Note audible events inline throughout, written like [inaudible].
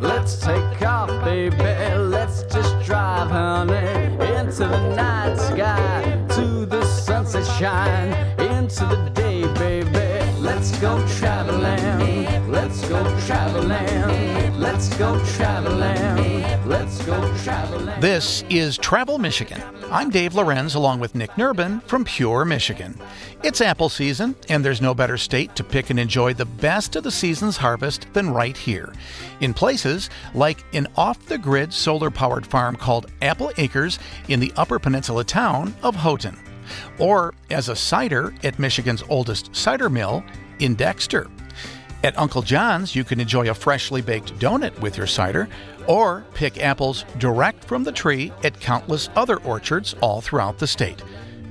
Let's take off, baby. Let's just drive, honey, into the night sky, to the sunset shine, into the day, baby. Let's go go traveling. Let's go traveling. Let's go traveling. This is Travel Michigan. I'm Dave Lorenz along with Nick Nerbonne from Pure Michigan. It's apple season, and there's no better state to pick and enjoy the best of the season's harvest than right here. In places like an off the grid solar powered farm called Apple Acres in the Upper Peninsula town of Houghton, or as a cider at Michigan's oldest cider mill in Dexter. At Uncle John's, you can enjoy a freshly baked donut with your cider, or pick apples direct from the tree at countless other orchards all throughout the state.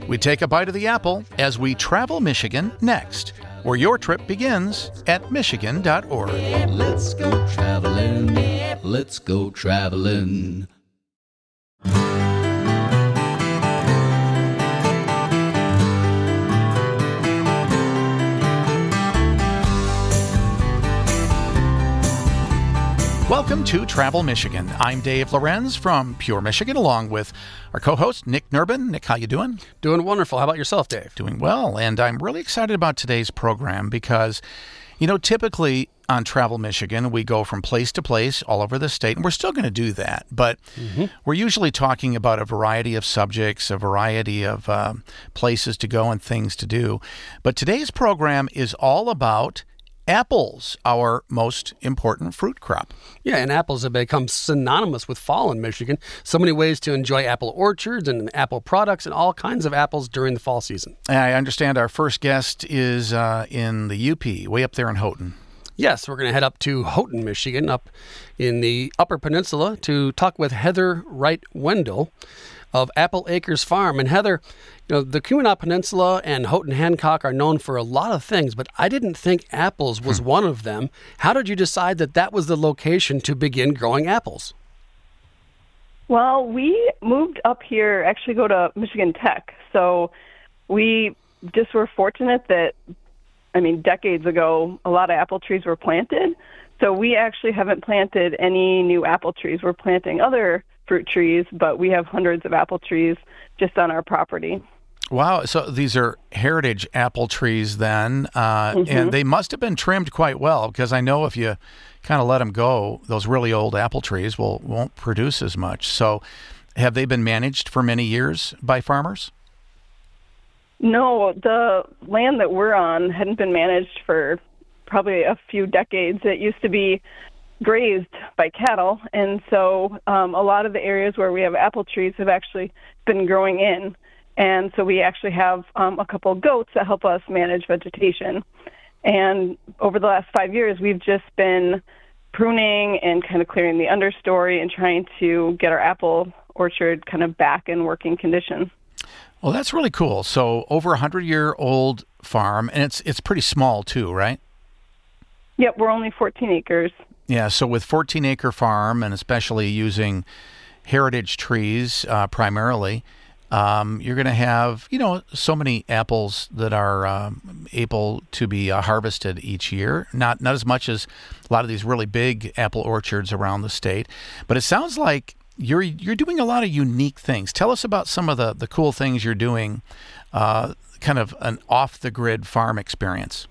We take a bite of the apple as we travel Michigan next, where your trip begins at Michigan.org. Let's go traveling. Let's go traveling. Welcome to Travel Michigan. I'm Dave Lorenz from Pure Michigan, along with our co-host Nick Nerbonne. Nick, how you doing? Doing wonderful. How about yourself, Dave? Doing well, and I'm really excited about today's program because, you know, typically on Travel Michigan, we go from place to place all over the state, and we're still going to do that. But we're usually talking about a variety of subjects, a variety of uh, places to go and things to do. But today's program is all about apples, our most important fruit crop. Yeah, and apples have become synonymous with fall in Michigan. So many ways to enjoy apple orchards and apple products and all kinds of apples during the fall season. I understand our first guest is uh, in the UP, way up there in Houghton. Yes, we're going to head up to Houghton, Michigan, up in the Upper Peninsula to talk with Heather Wright Wendell of Apple Acres Farm. And Heather, you know, the Keweenaw Peninsula and Houghton Hancock are known for a lot of things, but I didn't think apples was hmm. one of them. How did you decide that that was the location to begin growing apples? Well, we moved up here, actually go to Michigan Tech. So we just were fortunate that, I mean, decades ago, a lot of apple trees were planted. So we actually haven't planted any new apple trees. We're planting other fruit trees, but we have hundreds of apple trees just on our property. Wow. So these are heritage apple trees then, uh, Mm-hmm. and they must have been trimmed quite well because I know if you kind of let them go, those really old apple trees will won't produce as much. So, have they been managed for many years by farmers? No, the land that we're on hadn't been managed for probably a few decades. It used to be grazed by cattle, and so um, a lot of the areas where we have apple trees have actually been growing in. And so we actually have um, a couple of goats that help us manage vegetation. And over the last five years, we've just been pruning and kind of clearing the understory and trying to get our apple orchard kind of back in working condition. Well, that's really cool. So, over a hundred year old farm, and it's it's pretty small too, right? Yep, we're only 14 acres. Yeah. So, with 14 acre farm, and especially using heritage trees uh, primarily, um, you're going to have you know so many apples that are um, able to be uh, harvested each year. Not not as much as a lot of these really big apple orchards around the state, but it sounds like you're you're doing a lot of unique things. Tell us about some of the the cool things you're doing. Uh, kind of an off the grid farm experience.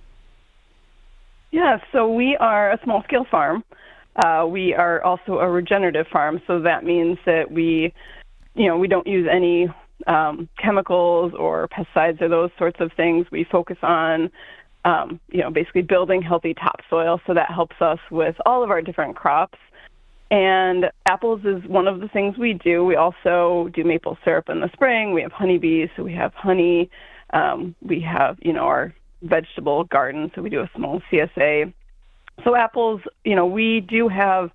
Yeah, so we are a small scale farm. Uh, we are also a regenerative farm, so that means that we, you know, we don't use any um, chemicals or pesticides or those sorts of things. We focus on, um, you know, basically building healthy topsoil, so that helps us with all of our different crops. And apples is one of the things we do. We also do maple syrup in the spring. We have honeybees, so we have honey. Um, we have, you know, our vegetable garden, so we do a small CSA. So apples, you know, we do have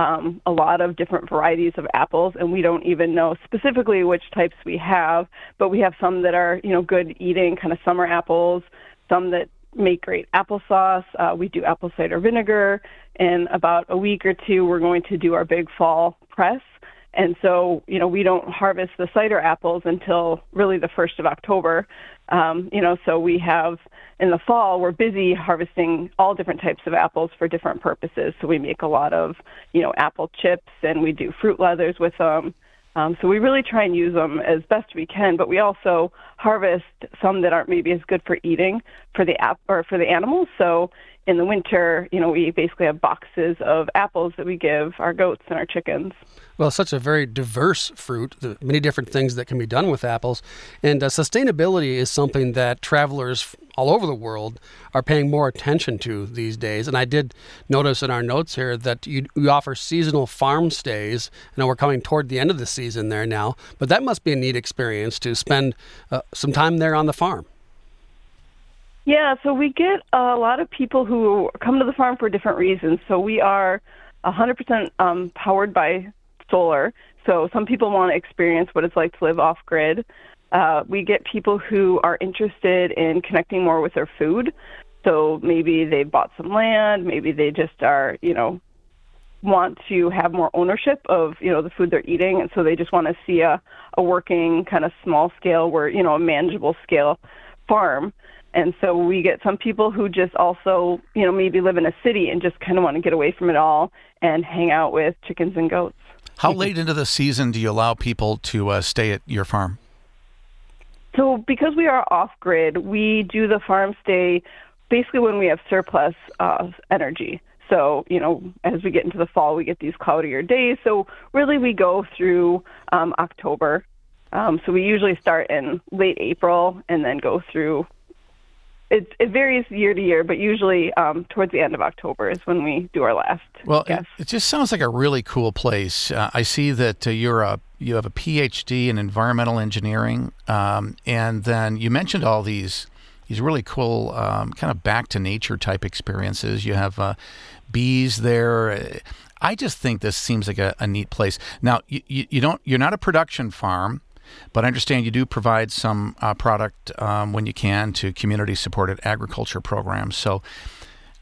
um, a lot of different varieties of apples, and we don't even know specifically which types we have. But we have some that are, you know, good eating, kind of summer apples. Some that make great applesauce. Uh, we do apple cider vinegar. In about a week or two, we're going to do our big fall press, And so, you know, we don't harvest the cider apples until really the 1st of October. Um, you know, so we have in the fall, we're busy harvesting all different types of apples for different purposes. So we make a lot of, you know, apple chips and we do fruit leathers with them. Um, so we really try and use them as best we can, but we also harvest some that aren't maybe as good for eating for the app or for the animals. So in the winter, you know, we basically have boxes of apples that we give our goats and our chickens. Well, such a very diverse fruit, the many different things that can be done with apples. And uh, sustainability is something that travelers all over the world are paying more attention to these days. And I did notice in our notes here that you, you offer seasonal farm stays. I know we're coming toward the end of the season there now, but that must be a neat experience to spend uh, some time there on the farm. Yeah, so we get a lot of people who come to the farm for different reasons. So we are 100% um, powered by solar. So some people want to experience what it's like to live off grid. Uh, we get people who are interested in connecting more with their food. So maybe they bought some land, maybe they just are, you know, want to have more ownership of, you know, the food they're eating. And so they just want to see a, a working kind of small scale where, you know, a manageable scale farm. And so we get some people who just also, you know, maybe live in a city and just kind of want to get away from it all and hang out with chickens and goats. How late into the season do you allow people to uh, stay at your farm? So, because we are off grid, we do the farm stay basically when we have surplus uh, energy. So, you know, as we get into the fall, we get these cloudier days. So, really, we go through um, October. Um, so, we usually start in late April and then go through it, it varies year to year, but usually um, towards the end of October is when we do our last. Well, it, it, just sounds like a really cool place. Uh, I see that uh, you're a you have a PhD in environmental engineering, um, and then you mentioned all these these really cool um, kind of back to nature type experiences. You have uh, bees there. I just think this seems like a, a neat place. Now, you, you, you don't you're not a production farm. But I understand you do provide some uh, product um, when you can to community supported agriculture programs. So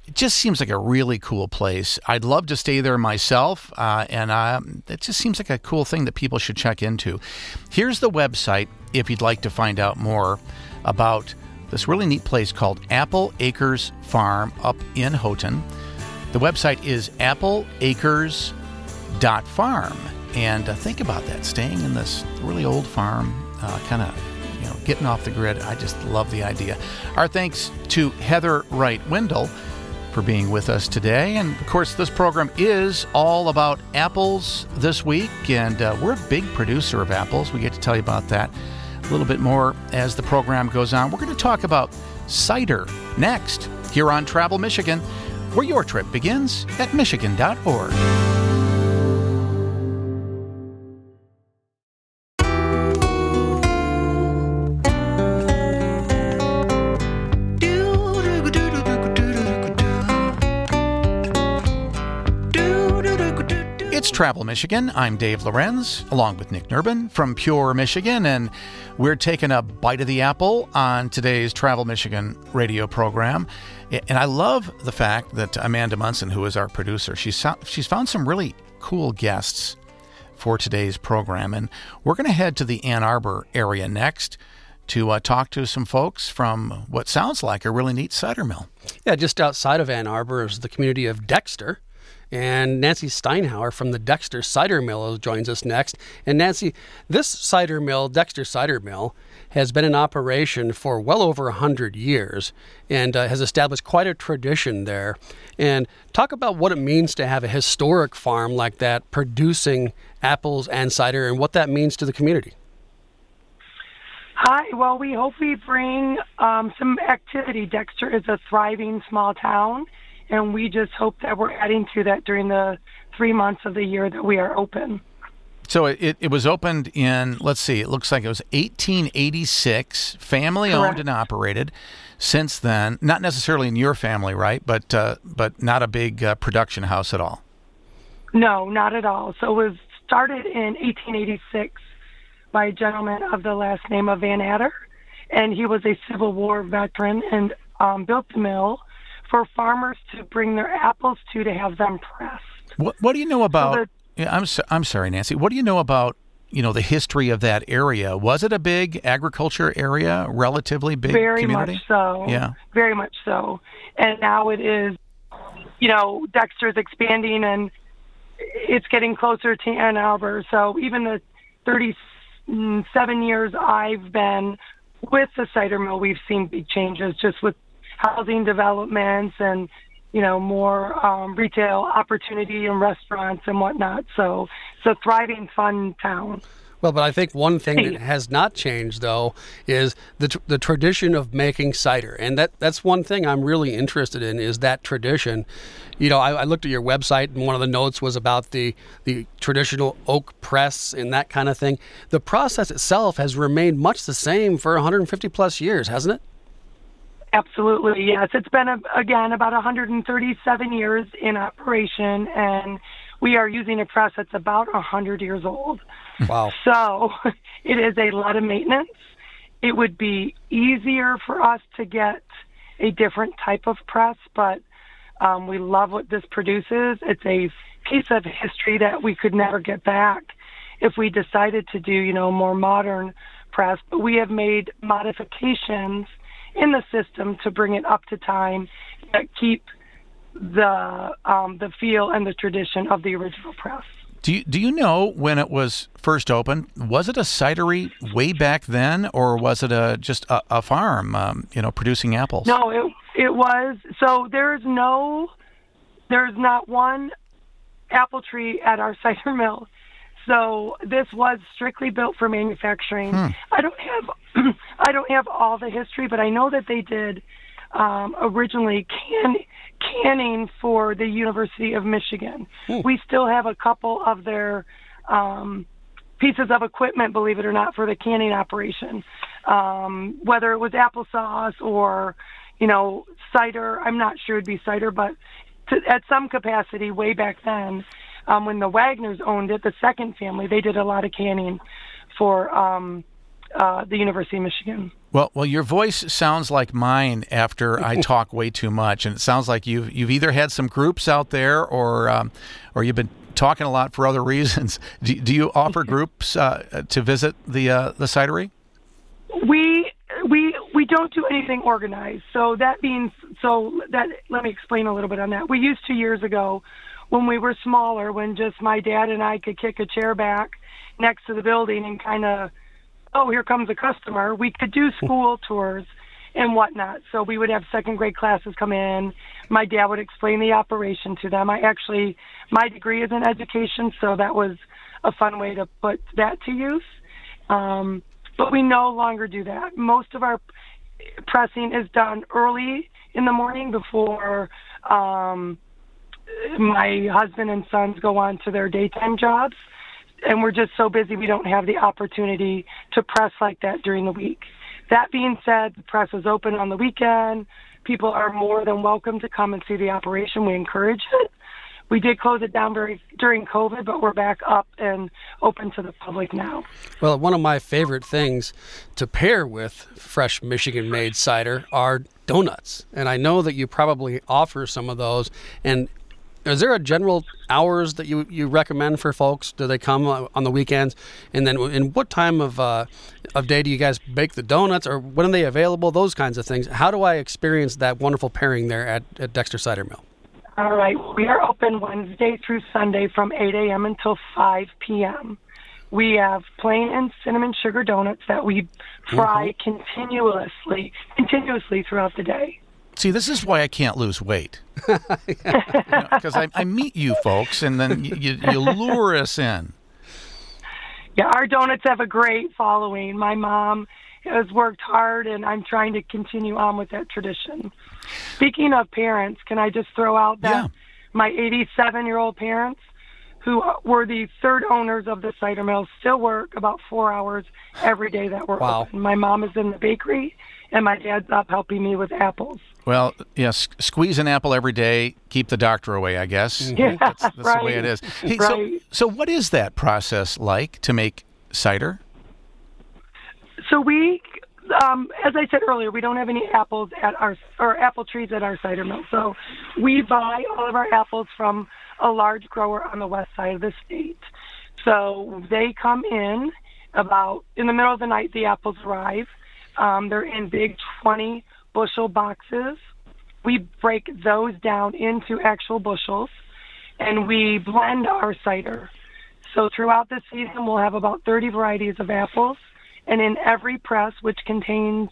it just seems like a really cool place. I'd love to stay there myself, uh, and uh, it just seems like a cool thing that people should check into. Here's the website if you'd like to find out more about this really neat place called Apple Acres Farm up in Houghton. The website is appleacres.farm. And uh, think about that, staying in this really old farm, uh, kind of you know, getting off the grid. I just love the idea. Our thanks to Heather Wright Wendell for being with us today. And of course, this program is all about apples this week, and uh, we're a big producer of apples. We get to tell you about that a little bit more as the program goes on. We're going to talk about cider next here on Travel Michigan, where your trip begins at Michigan.org. Travel Michigan. I'm Dave Lorenz, along with Nick Nerbonne from Pure Michigan, and we're taking a bite of the apple on today's Travel Michigan radio program. And I love the fact that Amanda Munson, who is our producer, she's she's found some really cool guests for today's program, and we're going to head to the Ann Arbor area next to uh, talk to some folks from what sounds like a really neat cider mill. Yeah, just outside of Ann Arbor is the community of Dexter. And Nancy Steinhauer from the Dexter Cider Mill joins us next. And Nancy, this cider mill, Dexter Cider Mill, has been in operation for well over 100 years and uh, has established quite a tradition there. And talk about what it means to have a historic farm like that producing apples and cider and what that means to the community. Hi. Well, we hope we bring um, some activity. Dexter is a thriving small town and we just hope that we're adding to that during the three months of the year that we are open. So it, it was opened in, let's see, it looks like it was 1886, family Correct. owned and operated. Since then, not necessarily in your family, right? But uh, but not a big uh, production house at all. No, not at all. So it was started in 1886 by a gentleman of the last name of Van Adder, and he was a Civil War veteran and um, built the mill for farmers to bring their apples to to have them pressed. What, what do you know about? So Yeah, I'm so, I'm sorry, Nancy. What do you know about you know the history of that area? Was it a big agriculture area, relatively big very community? much so. Yeah. very much so. And now it is, you know, Dexter's expanding and it's getting closer to Ann Arbor. So even the 37 years I've been with the cider mill, we've seen big changes just with housing developments and you know more um, retail opportunity and restaurants and whatnot. So it's a thriving, fun town. Well, but I think one thing that has not changed though is the tr- the tradition of making cider, and that that's one thing I'm really interested in is that tradition. You know, I, I looked at your website, and one of the notes was about the the traditional oak press and that kind of thing. The process itself has remained much the same for 150 plus years, hasn't it? Absolutely, yes. It's been, a, again, about 137 years in operation, and we are using a press that's about 100 years old. Wow. So [laughs] it is a lot of maintenance. It would be easier for us to get a different type of press, but um, we love what this produces. It's a piece of history that we could never get back if we decided to do, you know, more modern press. But we have made modifications in the system to bring it up to time that keep the um, the feel and the tradition of the original press. Do you, do you know when it was first opened? Was it a cidery way back then, or was it a just a, a farm, um, you know, producing apples? No, it it was. So there's no, there's not one apple tree at our [laughs] cider mill. So this was strictly built for manufacturing. I don't have, [clears throat] I don't have all the history, but I know that they did um, originally can canning for the University of Michigan. We still have a couple of their um, pieces of equipment, believe it or not, for the canning operation. Um, whether it was applesauce or, you know, cider, I'm not sure it'd be cider, but to, at some capacity, way back then, um, when the Wagners owned it, the second family, they did a lot of canning for um, uh, the University of Michigan. Well, well, your voice sounds like mine after I [laughs] talk way too much, and it sounds like you've you've either had some groups out there, or um, or you've been talking a lot for other [laughs] reasons. Do, do you offer groups uh, to visit the uh, the cidery? We we we don't do anything organized. So that means so that let me explain a little bit on that. We used to years ago when we were smaller, when just my dad and I could kick a chair back next to the building and kind of, oh, here comes a customer. We could do school tours and whatnot. So we would have second grade classes come in. My dad would explain the operation to them. I actually, my degree is in education, so that was a fun way to put that to use. Um, but we no longer do that. Most of our pressing is done early in the morning before um, my husband and sons go on to their daytime jobs. And we're just so busy we don't have the opportunity to press like that during the week. That being said, the press is open on the weekend. People are more than welcome to come and see the operation. We encourage it. We did close it down very during COVID, but we're back up and open to the public now. Well, one of my favorite things to pair with fresh Michigan made cider are donuts. And I know that you probably offer some of those. And is there a general hours that you, you recommend for folks? Do they come uh, on the weekends? And then in what time of uh, of day do you guys bake the donuts or when are they available? Those kinds of things. How do I experience that wonderful pairing there at, at Dexter Cider Mill? All right. We are open Wednesday through Sunday from 8 a.m. until 5 p.m. We have plain and cinnamon sugar donuts that we fry continuously, continuously throughout the day. See, this is why I can't lose weight. [laughs] Because I, I meet you folks, and then you, you, you lure us in. Yeah, our donuts have a great following. My mom has worked hard, and I'm trying to continue on with that tradition. Speaking of parents, can I just throw out that Yeah. my 87 year old parents, who were the third owners of the cider mill, still work about four hours every day that we're Wow. open. My mom is in the bakery, and my dad's up helping me with apples. Well, yes, squeeze an apple every day, keep the doctor away, I guess. [laughs] Yeah, That's, that's the way it is. Hey, Right. so, so, what is that process like to make cider? So we, um, as I said earlier, we don't have any apples at our or apple trees at our cider mill. So we buy all of our apples from a large grower on the west side of the state. So they come in about in the middle of the night. The apples arrive. Um, they're in big 20 bushel boxes. We break those down into actual bushels, and we blend our cider. So throughout the season, we'll have about 30 varieties of apples, and in every press, which contains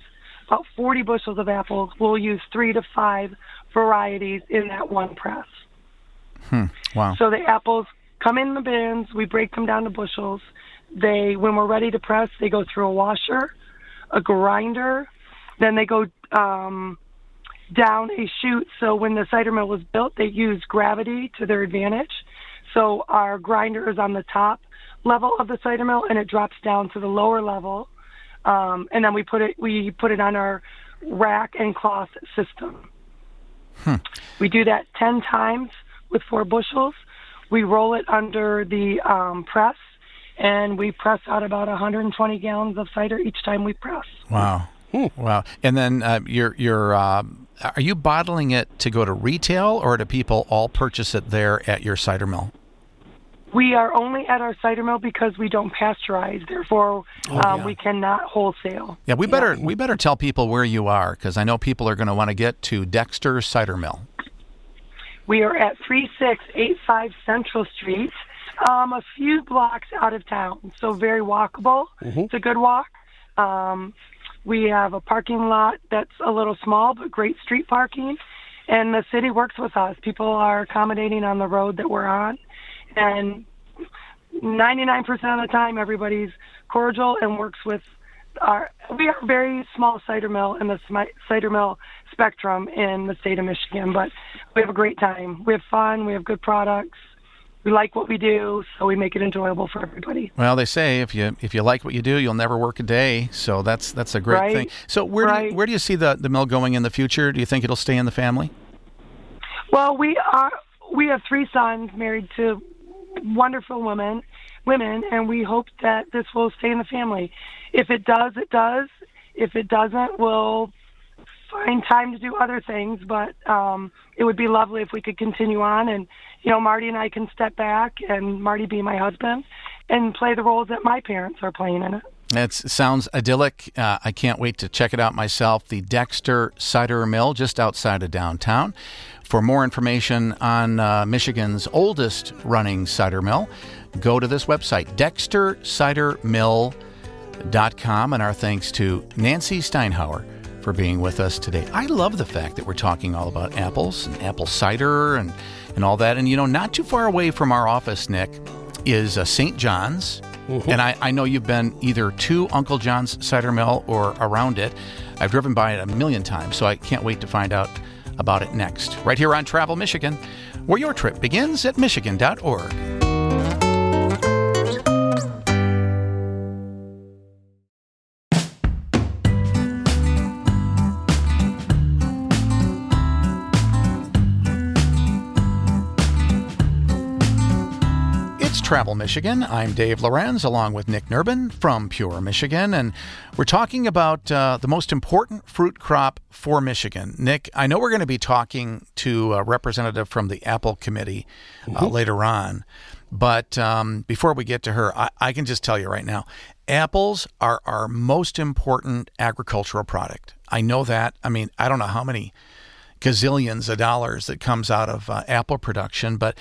about 40 bushels of apples, we'll use three to five varieties in that one press. Hmm. Wow. So the apples come in the bins, we break them down to bushels. They, when we're ready to press, they go through a washer, a grinder, then they go um, down a chute. So when the cider mill was built, they used gravity to their advantage. So our grinder is on the top level of the cider mill, and it drops down to the lower level, um, and then we put it we put it on our rack and cloth system. Hmm. We do that ten times with four bushels. We roll it under the um, press, and we press out about 120 gallons of cider each time we press. Wow. Wow. And then uh, you're you're uh, are you bottling it to go to retail or do people all purchase it there at your cider mill? We are only at our cider mill because we don't pasteurize. Therefore, Oh, yeah. we cannot wholesale. Yeah, we better we better tell people where you are because I know people are going to want to get to Dexter Cider Mill. We are at 3685 Central Street, um, a few blocks out of town, so very walkable. It's a good walk. Um, we have a parking lot that's a little small, but great street parking. And the city works with us. People are accommodating on the road that we're on. And 99% of the time, everybody's cordial and works with our. We are a very small cider mill in the cider mill spectrum in the state of Michigan, but we have a great time. We have fun. We have good products. We like what we do, so we make it enjoyable for everybody. Well, they say if you if you like what you do, you'll never work a day. So that's that's a great Right. thing. So where do you, where do you see the the mill going in the future? Do you think it'll stay in the family? Well, we are we have three sons married to wonderful women, women, and we hope that this will stay in the family. If it does, it does. If it doesn't, we'll find time to do other things. But um, it would be lovely if we could continue on, and you know, Marty and I can step back, and Marty be my husband, and play the roles that my parents are playing in it. That sounds idyllic. Uh, I can't wait to check it out myself. The Dexter Cider Mill, just outside of downtown. For more information on uh, Michigan's oldest running cider mill, go to this website, dextercidermill.com. And our thanks to Nancy Steinhauer for being with us today. I love the fact that we're talking all about apples and apple cider and, and all that. And, you know, not too far away from our office, Nick, is uh, St. John's. And I, I know you've been either to Uncle John's cider mill or around it. I've driven by it a million times, so I can't wait to find out about it next. Right here on Travel Michigan, where your trip begins at Michigan.org. It's Travel Michigan. I'm Dave Lorenz along with Nick Nerbonne from Pure Michigan, and we're talking about uh, the most important fruit crop for Michigan. Nick, I know we're going to be talking to a representative from the Apple Committee uh, later on, but um, before we get to her, I, I can just tell you right now apples are our most important agricultural product. I know that. I mean, I don't know how many gazillions of dollars that comes out of uh, apple production, but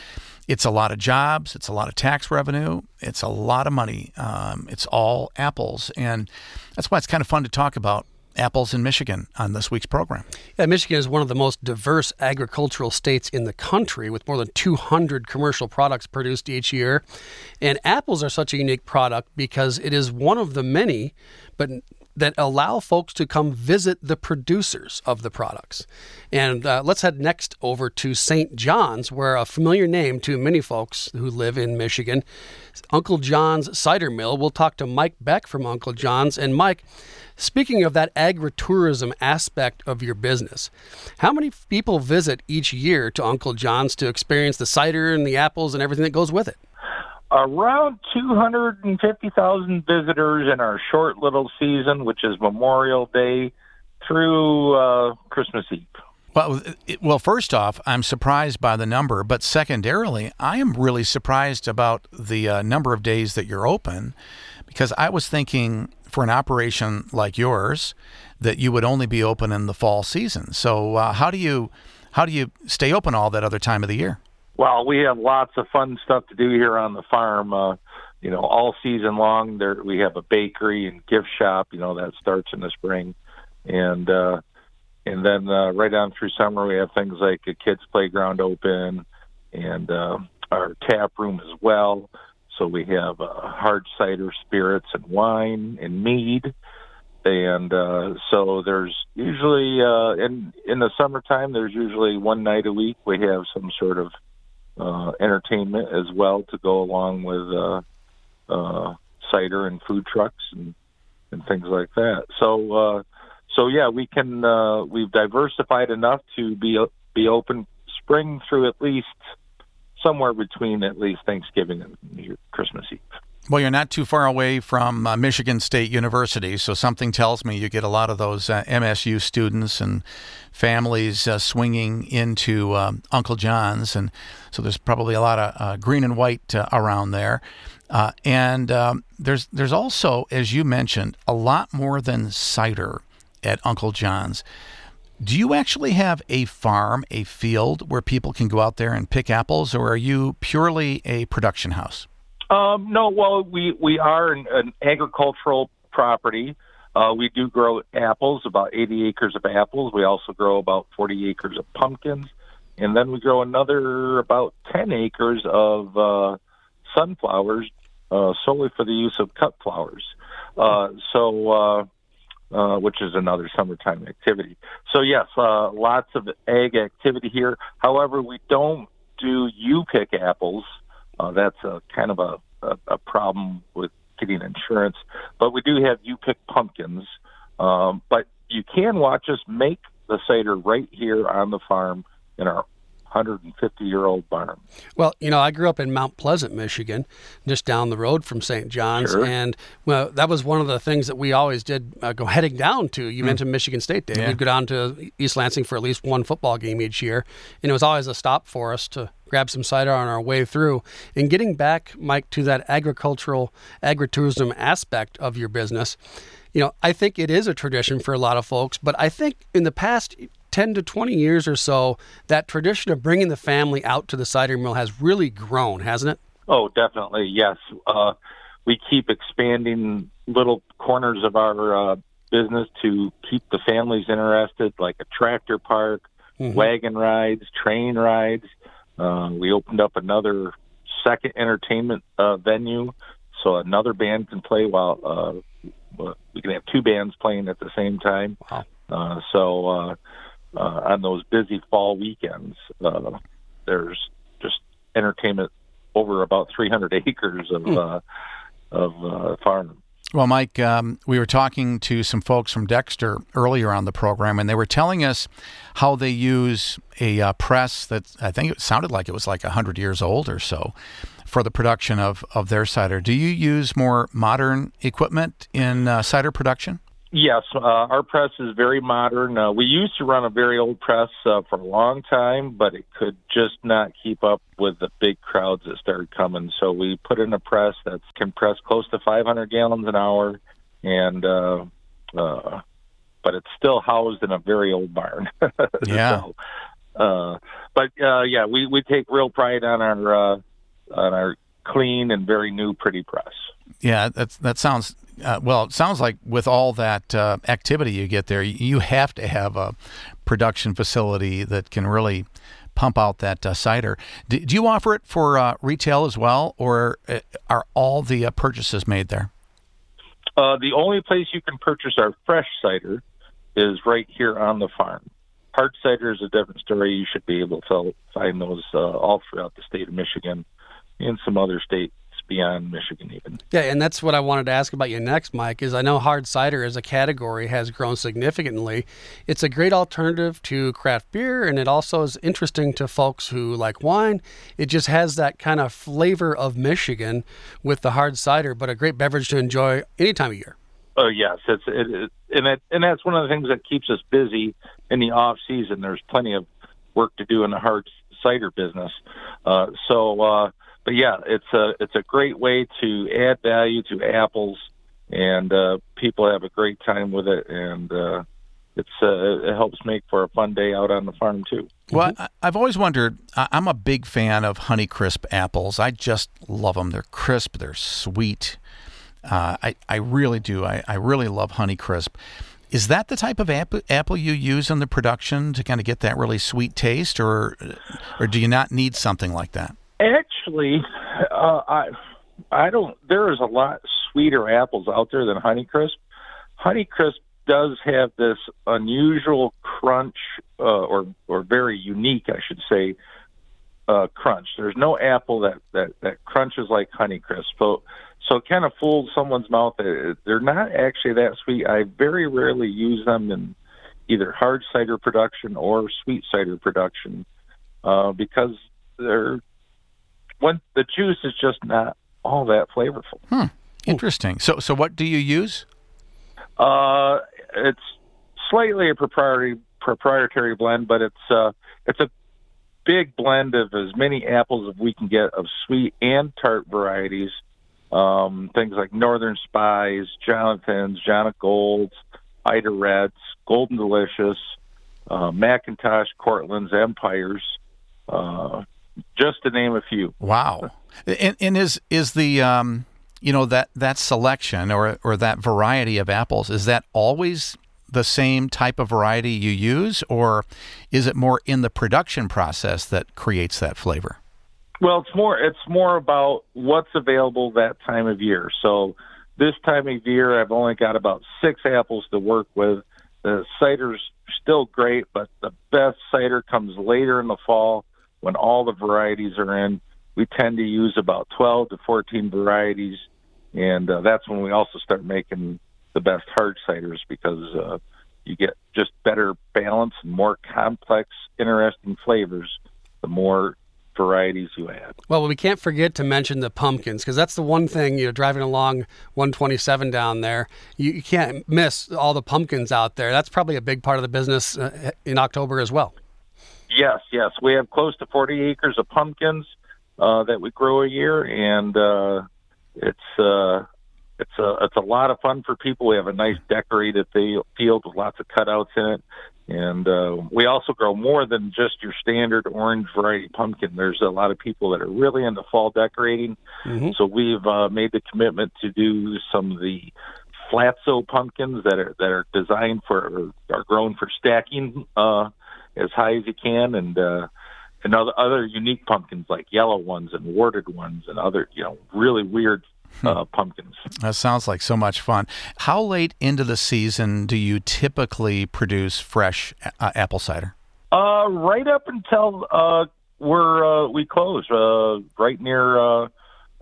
it's a lot of jobs, it's a lot of tax revenue, it's a lot of money. Um, it's all apples, and that's why it's kind of fun to talk about apples in Michigan on this week's program. Yeah, Michigan is one of the most diverse agricultural states in the country with more than 200 commercial products produced each year. And apples are such a unique product because it is one of the many, but that allow folks to come visit the producers of the products. And uh, let's head next over to St. John's, where a familiar name to many folks who live in Michigan, Uncle John's Cider Mill. We'll talk to Mike Beck from Uncle John's. And Mike, speaking of that agritourism aspect of your business, how many people visit each year to Uncle John's to experience the cider and the apples and everything that goes with it? Around 250,000 visitors in our short little season, which is Memorial Day through uh, Christmas Eve. Well, well, first off, I'm surprised by the number, but secondarily, I am really surprised about the uh, number of days that you're open, because I was thinking for an operation like yours that you would only be open in the fall season. So, uh, how do you how do you stay open all that other time of the year? Well, we have lots of fun stuff to do here on the farm. Uh, you know, all season long. There we have a bakery and gift shop. You know that starts in the spring, and uh, and then uh, right on through summer we have things like a kids playground open and uh, our tap room as well so we have uh, hard cider spirits and wine and mead and uh, so there's usually uh, in in the summertime there's usually one night a week we have some sort of uh, entertainment as well to go along with uh, uh, cider and food trucks and and things like that so uh, so yeah, we can uh, we've diversified enough to be be open spring through at least somewhere between at least Thanksgiving and Christmas Eve. Well, you're not too far away from uh, Michigan State University, so something tells me you get a lot of those uh, MSU students and families uh, swinging into um, Uncle John's, and so there's probably a lot of uh, green and white uh, around there. Uh, and um, there's there's also, as you mentioned, a lot more than cider at Uncle John's. Do you actually have a farm, a field where people can go out there and pick apples, or are you purely a production house? Um, no, well, we we are an, an agricultural property. Uh, we do grow apples, about 80 acres of apples. We also grow about 40 acres of pumpkins, and then we grow another about 10 acres of uh, sunflowers, uh, solely for the use of cut flowers. Uh, so uh, uh, which is another summertime activity. So yes, uh, lots of ag activity here. However, we don't do you pick apples. Uh, that's a kind of a, a, a problem with getting insurance. But we do have you pick pumpkins. Um, but you can watch us make the cider right here on the farm in our 150 year old barn. Well, you know, I grew up in Mount Pleasant, Michigan, just down the road from St. John's, sure. and well, that was one of the things that we always did uh, go heading down to. You mm. mentioned Michigan State Day. Yeah. We'd go down to East Lansing for at least one football game each year, and it was always a stop for us to grab some cider on our way through. And getting back, Mike, to that agricultural agritourism aspect of your business, you know, I think it is a tradition for a lot of folks, but I think in the past 10 to 20 years or so, that tradition of bringing the family out to the cider mill has really grown, hasn't it? Oh, definitely, yes. Uh, we keep expanding little corners of our uh, business to keep the families interested, like a tractor park, mm-hmm. wagon rides, train rides. Uh, we opened up another second entertainment uh, venue, so another band can play while uh, we can have two bands playing at the same time. Wow. Uh, so uh, uh, on those busy fall weekends. Uh, there's just entertainment over about 300 [laughs] acres of mm. uh, of uh, farm. Well, Mike, um, we were talking to some folks from Dexter earlier on the program, and they were telling us how they use a uh, press that I think it sounded like it was like 100 years old or so for the production of, of their cider. Do you use more modern equipment in uh, cider production? Yes, uh, our press is very modern. Uh, we used to run a very old press uh, for a long time, but it could just not keep up with the big crowds that started coming. So we put in a press that can press close to 500 gallons an hour, and uh, uh, but it's still housed in a very old barn. [laughs] yeah. so, uh, but uh, yeah, we we take real pride on our uh, on our clean and very new, pretty press. Yeah, that's that sounds uh, well, it sounds like with all that uh, activity you get there, you have to have a production facility that can really pump out that uh, cider. Do, do, you offer it for uh, retail as well, or uh, are all the uh, purchases made there? the only place you can purchase our fresh cider is right here on the farm. Hard cider is a different story. You should be able to find those all throughout the state of Michigan and some other states beyond Michigan even. Yeah, and that's what I wanted to ask about you next, Mike, is I know hard cider as a category has grown significantly. It's a great alternative to craft beer and it also is interesting to folks who like wine. It just has that kind of flavor of Michigan with the hard cider, but a great beverage to enjoy any time of year. Oh yes, it's it, it, and it, and that's one of the things that keeps us busy in the off season, there's plenty of work to do in the hard cider business. Uh, so, uh, but yeah, it's a it's a great way to add value to apples, and uh, people have a great time with it, and uh, it's uh, it helps make for a fun day out on the farm too. Well, I- I've always wondered. I'm a big fan of Honeycrisp apples. I just love them. They're crisp. They're sweet. Uh, I I really do. I, I really love Honeycrisp. Is that the type of apple, apple you use in the production to kind of get that really sweet taste, or or do you not need something like that? Actually, uh, I I don't. There is a lot sweeter apples out there than Honeycrisp. Honeycrisp does have this unusual crunch, uh, or or very unique, I should say, uh, crunch. There's no apple that that that crunches like Honeycrisp. So so it kind of fools someone's mouth. Uh, They're not actually that sweet. I very rarely use them in either hard cider production or sweet cider production uh, because they're when the juice is just not all that flavorful. Hmm. Interesting. So so what do you use? Uh, it's slightly a proprietary proprietary blend, but it's uh, it's a big blend of as many apples as we can get of sweet and tart varieties. Um, things like Northern Spies, Jonathan's, Jonagolds, Ida Reds, Golden Delicious, uh, McIntosh, Cortland's, Empires, uh, just to name a few. Wow. And, and is is the um, you know that that selection or or that variety of apples is that always the same type of variety you use, or is it more in the production process that creates that flavor? Well, it's more it's more about what's available that time of year. So this time of year, I've only got about six apples to work with. The cider's still great, but the best cider comes later in the fall when all the varieties are in. We tend to use about 12 to 14 varieties, and uh, that's when we also start making the best hard ciders because uh, you get just better balance and more complex, interesting flavors the more varieties you add. Well, we can't forget to mention the pumpkins because that's the one thing you know driving along 127 down there. You, you can't miss all the pumpkins out there. That's probably a big part of the business uh, in October as well. Yes, yes. We have close to 40 acres of pumpkins uh, that we grow a year, and uh, it's uh, it's a it's a lot of fun for people. We have a nice decorated field with lots of cutouts in it, and uh, we also grow more than just your standard orange variety pumpkin. There's a lot of people that are really into fall decorating, so we've uh, made the commitment to do some of the flatso pumpkins that are that are designed for are grown for stacking uh, as high as you can, and uh, and other other unique pumpkins like yellow ones and warded ones and other you know really weird uh, pumpkins. That sounds like so much fun. How late into the season do you typically produce fresh uh, apple cider? Uh, right up until uh, we're uh, we close, uh, right near uh,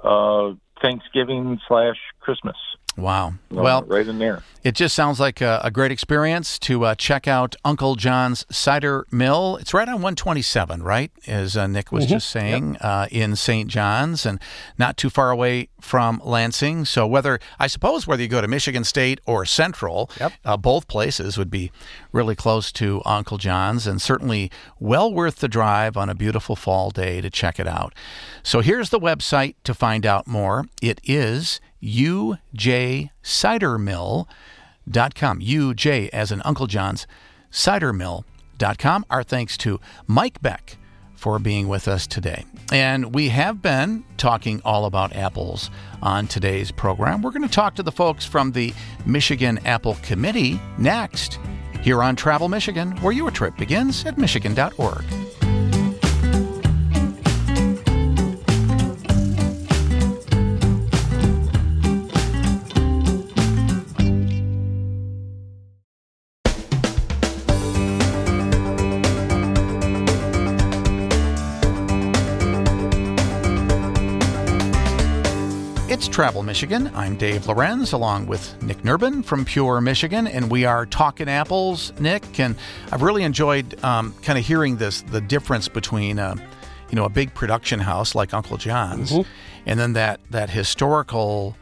uh, Thanksgiving slash Christmas. Wow. Uh, Well, right in there. It just sounds like a, a great experience to uh, check out Uncle John's Cider Mill. It's right on 127, right? As uh, Nick was just saying, uh, in St. John's and not too far away from Lansing. So, whether, I suppose, whether you go to Michigan State or Central, uh, both places would be really close to Uncle John's and certainly well worth the drive on a beautiful fall day to check it out. So, here's the website to find out more. It is ujcidermill.com. UJ as in Uncle John's cidermill.com. Our thanks to Mike Beck for being with us today. And we have been talking all about apples on today's program. We're going to talk to the folks from the Michigan Apple Committee next here on Travel Michigan, where your trip begins at michigan.org. It's Travel Michigan. I'm Dave Lorenz along with Nick Nerbonne from Pure Michigan, and we are talking apples, Nick. And I've really enjoyed um, kind of hearing this the difference between uh, you know a big production house like Uncle John's, and then that that historical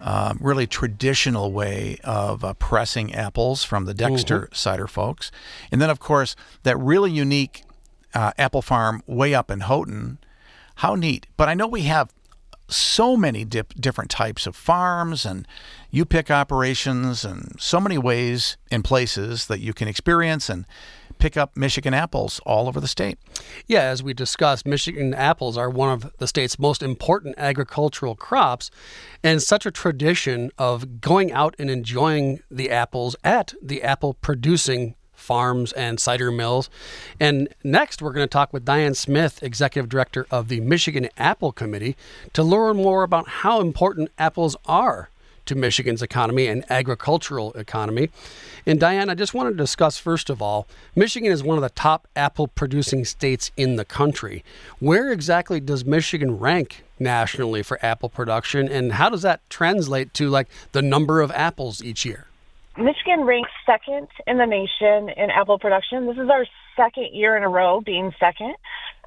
um, really traditional way of uh, pressing apples from the Dexter Mm-hmm. cider folks. And then, of course, that really unique uh, apple farm way up in Houghton. How neat. But I know we have so many dip, different types of farms and you pick operations and so many ways and places that you can experience and pick up Michigan apples all over the state. Yeah, as we discussed, Michigan apples are one of the state's most important agricultural crops, and such a tradition of going out and enjoying the apples at the apple producing farms and cider mills. And next, we're going to talk with Diane Smith, Executive Director of the Michigan Apple Committee, to learn more about how important apples are to Michigan's economy and agricultural economy. And Diane, I just want to discuss first of all, Michigan is one of the top apple producing states in the country. Where exactly does Michigan rank nationally for apple production and how does that translate to like the number of apples each year? Michigan ranks second in the nation in apple production. This is our second year in a row being second.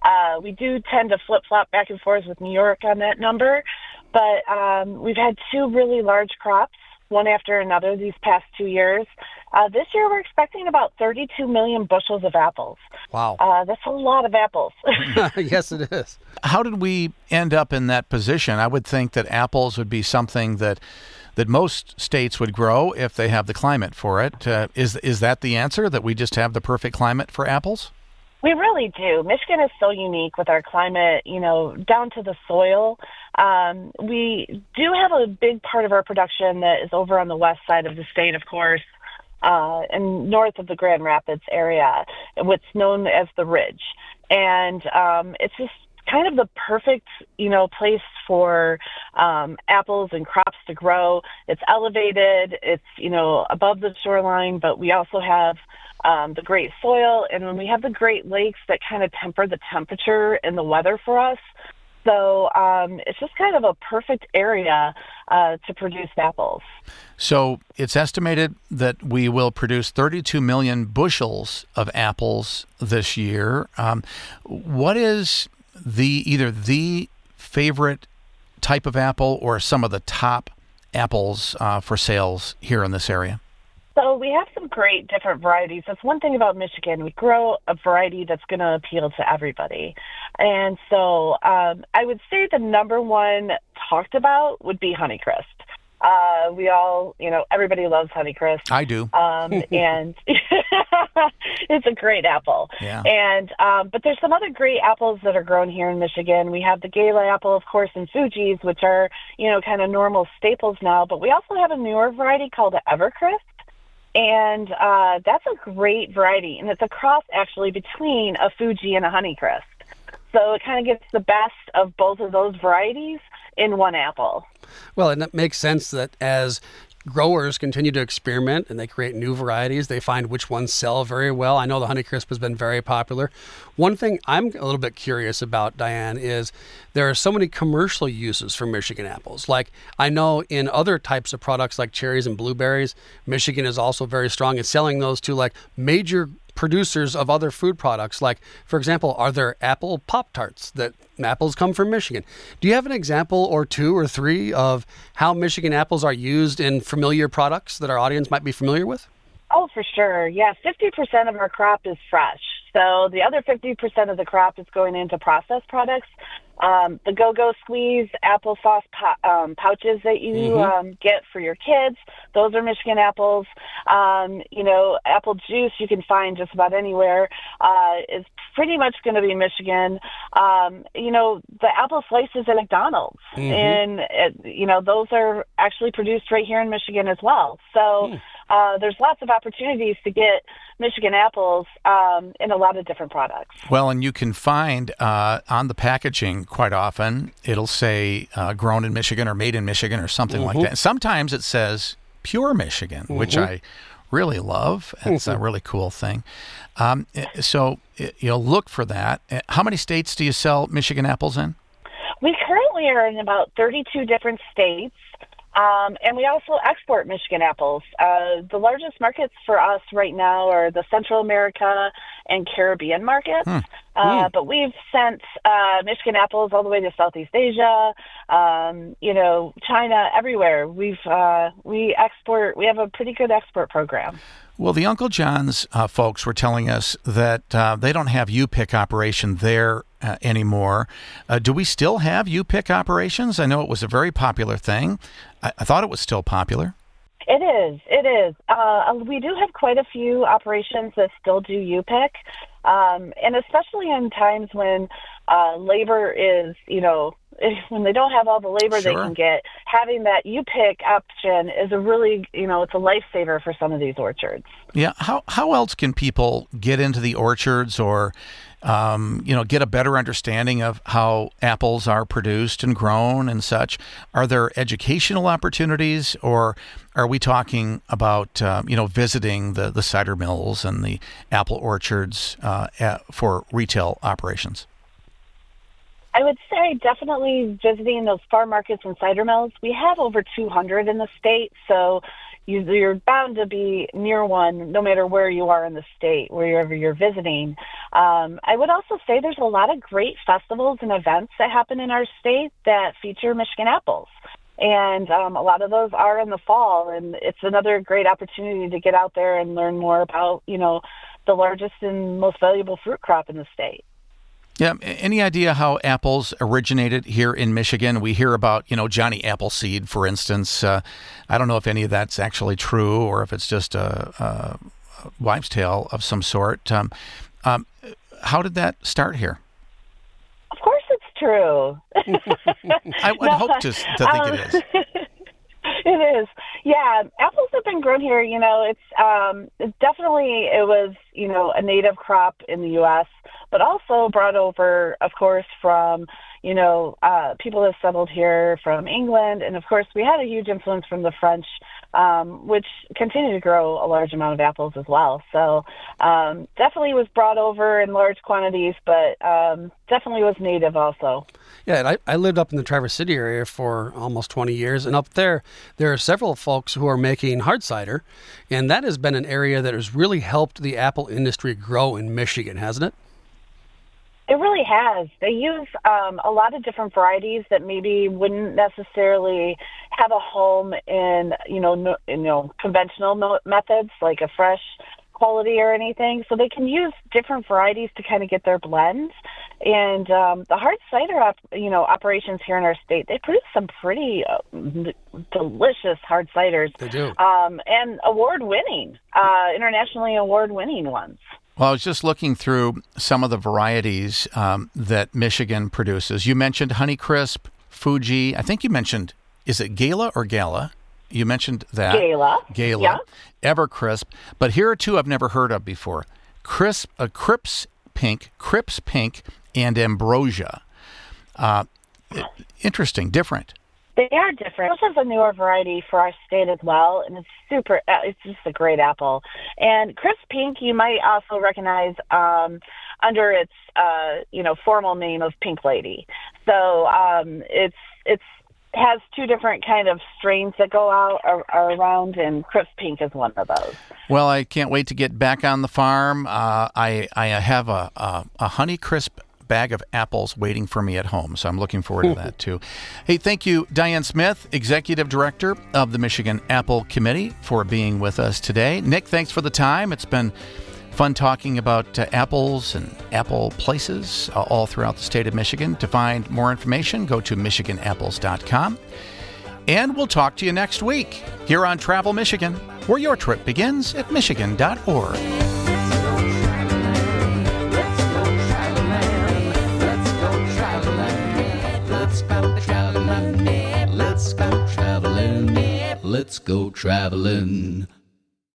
Uh, we do tend to flip flop back and forth with New York on that number, but um, we've had two really large crops, one after another, these past two years. Uh, this year, we're expecting about 32 million bushels of apples. Wow. Uh, that's a lot of apples. [laughs] [laughs] yes, it is. How did we end up in that position? I would think that apples would be something that that most states would grow if they have the climate for it. Uh, is is that the answer? That we just have the perfect climate for apples? We really do. Michigan is so unique with our climate, you know, down to the soil. Um, we do have a big part of our production that is over on the west side of the state, of course, uh, and north of the Grand Rapids area, what's known as the Ridge. And um, it's just kind of the perfect, you know, place for um, apples and crops to grow. It's elevated, it's, you know, above the shoreline, but we also have um, the great soil, and then we have the Great Lakes that kind of temper the temperature and the weather for us. So um, it's just kind of a perfect area uh, to produce apples. So it's estimated that we will produce 32 million bushels of apples this year. Um, what is the either the favorite type of apple or some of the top apples uh, for sales here in this area? So we have some great different varieties. That's one thing about Michigan. We grow a variety that's going to appeal to everybody. And so um, I would say the number one talked about would be Honeycrisp. Uh, we all, you know, everybody loves Honeycrisp. I do. Um, [laughs] and [laughs] it's a great apple. Yeah. And um, but there's some other great apples that are grown here in Michigan. We have the Gala apple, of course, and Fuji's, which are you know kind of normal staples now. But we also have a newer variety called the Evercrisp, and uh, that's a great variety, and it's a cross actually between a Fuji and a Honeycrisp. So it kind of gets the best of both of those varieties in one apple. Well, and it makes sense that as growers continue to experiment and they create new varieties, they find which ones sell very well. I know the Honeycrisp has been very popular. One thing I'm a little bit curious about, Diane, is there are so many commercial uses for Michigan apples. Like I know in other types of products like cherries and blueberries, Michigan is also very strong in selling those to like major producers of other food products like for example are there apple pop tarts that apples come from michigan do you have an example or two or three of how michigan apples are used in familiar products that our audience might be familiar with Oh, for sure. Yeah, 50% of our crop is fresh. So the other 50% of the crop is going into processed products. Um, the go-go squeeze applesauce po- um, pouches that you um, get for your kids, those are Michigan apples. Um, you know, apple juice you can find just about anywhere uh, is pretty much going to be Michigan. Um, you know, the apple slices at McDonald's, and uh, you know those are actually produced right here in Michigan as well. So. Uh, there's lots of opportunities to get Michigan apples um, in a lot of different products. Well, and you can find uh, on the packaging quite often it'll say uh, grown in Michigan or made in Michigan or something like that. Sometimes it says pure Michigan, which I really love. It's a really cool thing. Um, eh, so eh, you'll look for that. Eh, How many states do you sell Michigan apples in? We currently are in about 32 different states. Um, and we also export Michigan apples. Uh, the largest markets for us right now are the Central America and Caribbean markets. Hmm. Uh, but we've sent uh, Michigan apples all the way to Southeast Asia, um, you know, China, everywhere. We've uh, we export. We have a pretty good export program. Well, the Uncle John's uh, folks were telling us that uh, they don't have U-Pick operation there uh, anymore. Uh, do we still have U-Pick operations? I know it was a very popular thing. I, I thought it was still popular. It is. It is. Uh, we do have quite a few operations that still do U-Pick, um, and especially in times when uh, labor is, you know, [laughs] when they don't have all the labor they can get, having that you pick option is a really, you know, it's a lifesaver for some of these orchards. Yeah. How how else can people get into the orchards or um, you know get a better understanding of how apples are produced and grown and such? Are there educational opportunities, or are we talking about uh, you know visiting the the cider mills and the apple orchards uh, at, for retail operations? I would say definitely visiting those farm markets and cider mills. We have over 200 in the state, so you, you're bound to be near one no matter where you are in the state, wherever you're visiting. Um, I would also say there's a lot of great festivals and events that happen in our state that feature Michigan apples. And um, a lot of those are in the fall, and it's another great opportunity to get out there and learn more about, you know, the largest and most valuable fruit crop in the state. Yeah. Any idea how apples originated here in Michigan? We hear about, you know, Johnny Appleseed, for instance. Uh, I don't know if any of that's actually true or if it's just a, a wives' tale of some sort. Um, um, how did that start here? Of course, it's true. [laughs] I would No, hope to, to think it is. [laughs] it is. Yeah, apples have been grown here. You know, it's um, it's definitely it was you know a native crop in the U.S., but also brought over, of course, from you know uh, people that settled here from England, and of course we had a huge influence from the French, um, which continue to grow a large amount of apples as well. So um, definitely was brought over in large quantities, but um, definitely was native also. Yeah, and I, I lived up in the Traverse City area for almost 20 years, and up there, there are several folks who are making hard cider, and that has been an area that has really helped the apple industry grow in Michigan, hasn't it? It really has. They use um, a lot of different varieties that maybe wouldn't necessarily have a home in you know no, you know conventional methods like a fresh quality or anything. So they can use different varieties to kind of get their blends. And um, the hard cider, op- you know, operations here in our state, they produce some pretty uh, delicious hard ciders. They do. Um, and award-winning, uh, internationally award-winning ones. Well, I was just looking through some of the varieties um, that Michigan produces. You mentioned Honeycrisp, Fuji. I think you mentioned, is it Gala or Gala? You mentioned that. Gala. Gala. Yeah. Evercrisp. But here are two I've never heard of before Crisp, uh, Cripps Pink, Cripps Pink, and Ambrosia. Uh, interesting, different. They are different. This is a newer variety for our state as well, and it's super. uh, It's just a great apple. And crisp pink, you might also recognize um, under its, uh, you know, formal name of Pink Lady. So um, it's it's has two different kind of strains that go out ar- are around, and crisp pink is one of those. Well, I can't wait to get back on the farm. Uh, I I have a, a a Honeycrisp bag of apples waiting for me at home, so I'm looking forward to that too. [laughs] Hey, thank you, Diane Smith, Executive Director of the Michigan Apple Committee, for being with us today. Nick, thanks for the time. It's been fun talking about uh, apples and apple places uh, all throughout the state of Michigan. To find more information, go to michiganapples.com. And we'll talk to you next week here on Travel Michigan, where your trip begins at michigan.org. Let's go traveling.